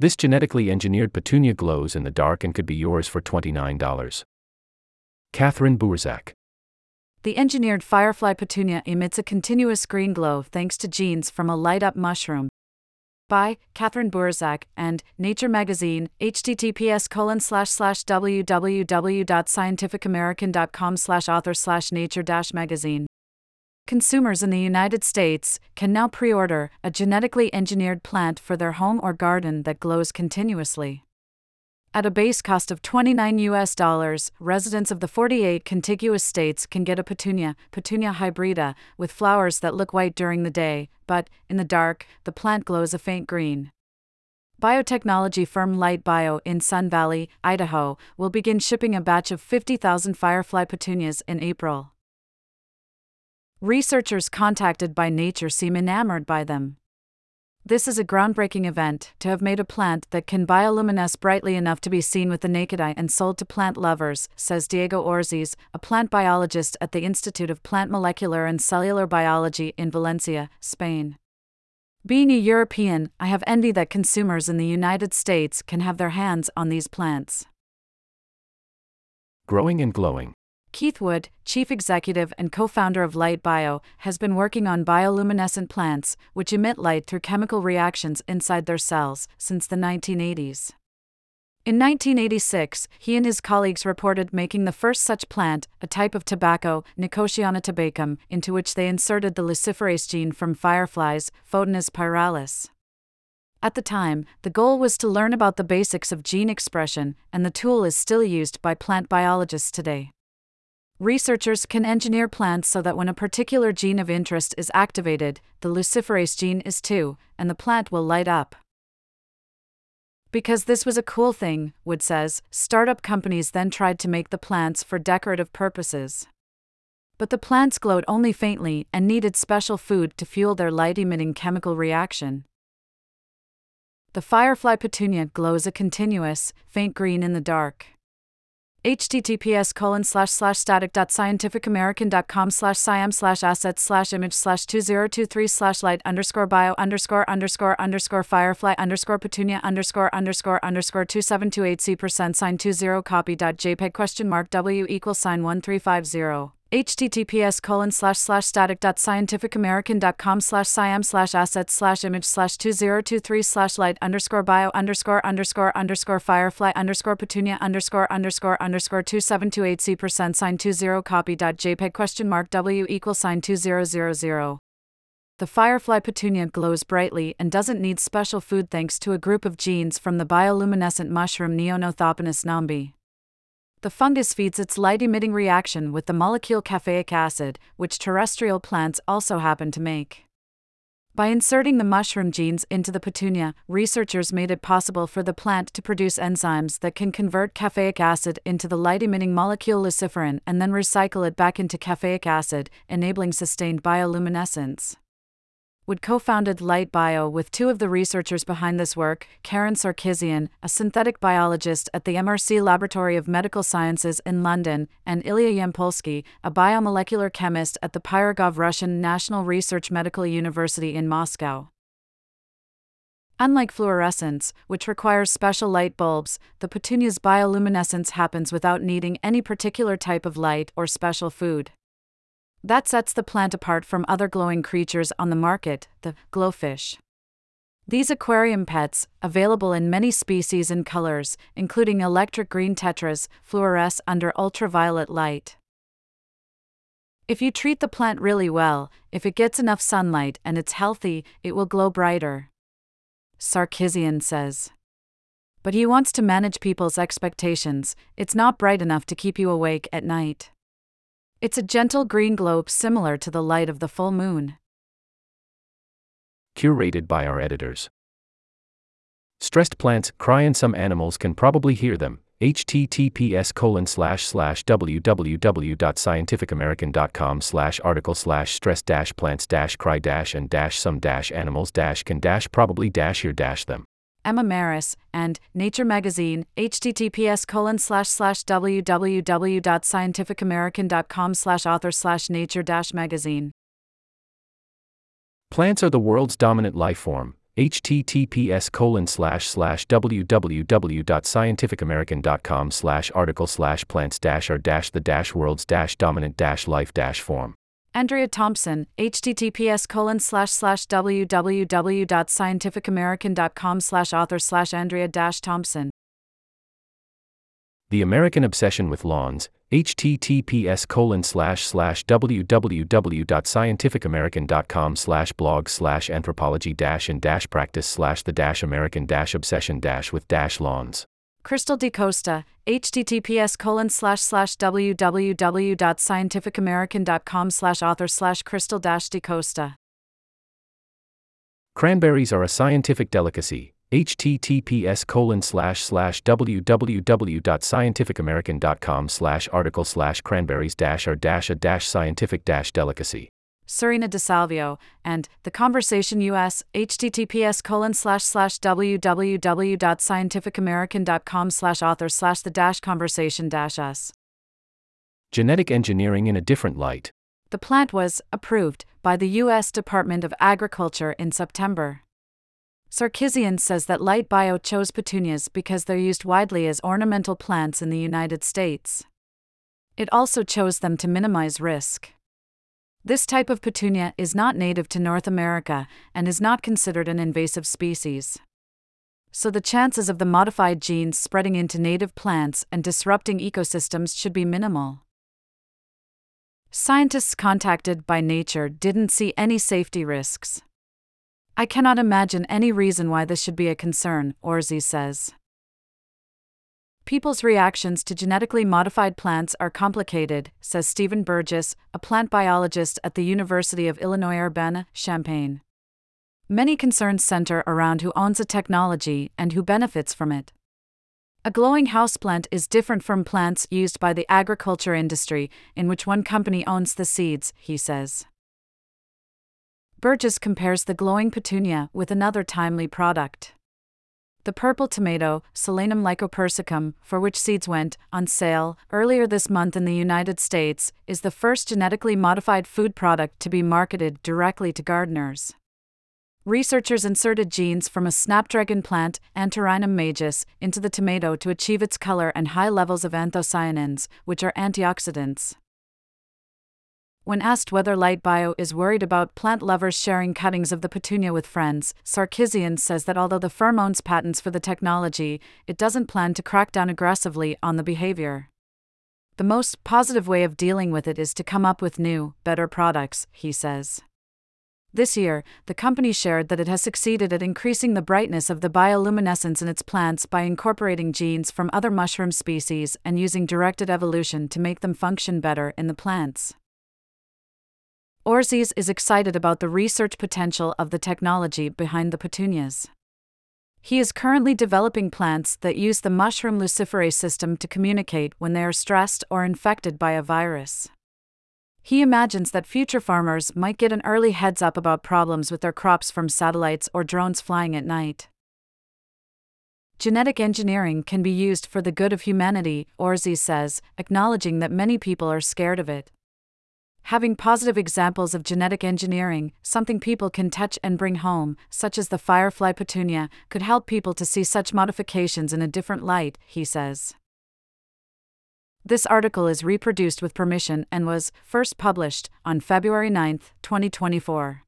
This genetically engineered petunia glows in the dark and could be yours for $29. Katherine Bourzac. The engineered firefly petunia emits a continuous green glow thanks to genes from a light up mushroom. By Katherine Bourzac and Nature Magazine, https www.scientificamerican.com author nature magazine. Consumers in the United States can now pre order a genetically engineered plant for their home or garden that glows continuously. At a base cost of 29 US dollars, residents of the 48 contiguous states can get a petunia, Petunia hybrida, with flowers that look white during the day, but, in the dark, the plant glows a faint green. Biotechnology firm Light Bio in Sun Valley, Idaho, will begin shipping a batch of 50,000 firefly petunias in April. Researchers contacted by Nature seem enamored by them. This is a groundbreaking event to have made a plant that can bioluminesce brightly enough to be seen with the naked eye and sold to plant lovers, says Diego Orzáez, a plant biologist at the Institute of Plant Molecular and Cellular Biology in Valencia, Spain. Being a European, I have envy that consumers in the United States can have their hands on these plants. Growing and glowing. Keith Wood, chief executive and co founder of Light Bio, has been working on bioluminescent plants, which emit light through chemical reactions inside their cells, since the 1980s. In 1986, he and his colleagues reported making the first such plant, a type of tobacco, Nicotiana tabacum, into which they inserted the luciferase gene from fireflies, Photinus pyralis. At the time, the goal was to learn about the basics of gene expression, and the tool is still used by plant biologists today. Researchers can engineer plants so that when a particular gene of interest is activated, the luciferase gene is too, and the plant will light up. Because this was a cool thing, Wood says, startup companies then tried to make the plants for decorative purposes. But the plants glowed only faintly and needed special food to fuel their light emitting chemical reaction. The firefly petunia glows a continuous, faint green in the dark https colon slash slash static dot scientificamerican.com slash sciam slash assets slash image slash 2023 slash light underscore bio underscore underscore underscore firefly underscore petunia underscore underscore underscore 2728c percent sign 20 copy dot jpeg question mark w equals sign 1350 https colon slash slash scientificamerican.com slash sciam slash assets slash image slash 2023 slash light underscore bio underscore underscore underscore firefly underscore petunia underscore underscore underscore 2728c percent sign 20 copy dot jpeg question mark w equals sign 2000 the firefly petunia glows brightly and doesn't need special food thanks to a group of genes from the bioluminescent mushroom Neonothopanus nambi. The fungus feeds its light emitting reaction with the molecule caffeic acid, which terrestrial plants also happen to make. By inserting the mushroom genes into the petunia, researchers made it possible for the plant to produce enzymes that can convert caffeic acid into the light emitting molecule luciferin and then recycle it back into caffeic acid, enabling sustained bioluminescence. Wood co founded Light Bio with two of the researchers behind this work Karen Sarkisyan, a synthetic biologist at the MRC Laboratory of Medical Sciences in London, and Ilya Yampolsky, a biomolecular chemist at the Pirogov Russian National Research Medical University in Moscow. Unlike fluorescence, which requires special light bulbs, the petunia's bioluminescence happens without needing any particular type of light or special food. That sets the plant apart from other glowing creatures on the market, the glowfish. These aquarium pets, available in many species and colors, including electric green tetras, fluoresce under ultraviolet light. If you treat the plant really well, if it gets enough sunlight and it's healthy, it will glow brighter. Sarkisyan says. But he wants to manage people's expectations, it's not bright enough to keep you awake at night. It's a gentle green globe similar to the light of the full moon. Curated by our editors. Stressed plants cry and some animals can probably hear them. https colon slash slash www.scientificamerican.com slash article slash stress dash plants dash cry dash and dash some dash animals dash can dash probably dash hear dash them. Emma Marris, and Nature Magazine, https colon slash slash www.scientificamerican.com slash author slash nature dash magazine. Plants are the world's dominant life form, https colon slash slash www.scientificamerican.com slash article slash plants dash or dash the dash worlds dash dominant dash life dash form. Andrea Thompson, https colon slash slash www.scientificamerican.com slash author slash Andrea Thompson. The American Obsession with Lawns, https colon slash slash www.scientificamerican.com slash blog slash anthropology dash and dash practice slash the dash American dash obsession dash with dash lawns. Krystal D'Costa, https colon slash slash www.scientificamerican.com slash author slash crystal dash DeCosta. Cranberries are a scientific delicacy, https colon slash slash www.scientificamerican.com slash article slash cranberries dash or dash a dash scientific dash delicacy. Serena DeSalvio, and The Conversation US, https colon slash slash www.scientificamerican.com slash author slash the dash conversation dash us. Genetic engineering in a different light. The plant was approved by the U.S. Department of Agriculture in September. Sarkisyan says that Light Bio chose petunias because they're used widely as ornamental plants in the United States. It also chose them to minimize risk. This type of petunia is not native to North America and is not considered an invasive species. So the chances of the modified genes spreading into native plants and disrupting ecosystems should be minimal. Scientists contacted by Nature didn't see any safety risks. I cannot imagine any reason why this should be a concern, Orzáez says. People's reactions to genetically modified plants are complicated, says Steven Burgess, a plant biologist at the University of Illinois Urbana Champaign. Many concerns center around who owns a technology and who benefits from it. A glowing houseplant is different from plants used by the agriculture industry, in which one company owns the seeds, he says. Burgess compares the glowing petunia with another timely product. The purple tomato, Solanum lycopersicum, for which seeds went on sale earlier this month in the United States, is the first genetically modified food product to be marketed directly to gardeners. Researchers inserted genes from a snapdragon plant, Antirrhinum majus, into the tomato to achieve its color and high levels of anthocyanins, which are antioxidants. When asked whether LightBio is worried about plant lovers sharing cuttings of the petunia with friends, Sarkisyan says that although the firm owns patents for the technology, it doesn't plan to crack down aggressively on the behavior. The most positive way of dealing with it is to come up with new, better products, he says. This year, the company shared that it has succeeded at increasing the brightness of the bioluminescence in its plants by incorporating genes from other mushroom species and using directed evolution to make them function better in the plants. Orzáez is excited about the research potential of the technology behind the petunias. He is currently developing plants that use the mushroom luciferase system to communicate when they are stressed or infected by a virus. He imagines that future farmers might get an early heads up about problems with their crops from satellites or drones flying at night. Genetic engineering can be used for the good of humanity, Orzáez says, acknowledging that many people are scared of it. Having positive examples of genetic engineering, something people can touch and bring home, such as the firefly petunia, could help people to see such modifications in a different light, he says. This article is reproduced with permission and was first published on February 9, 2024.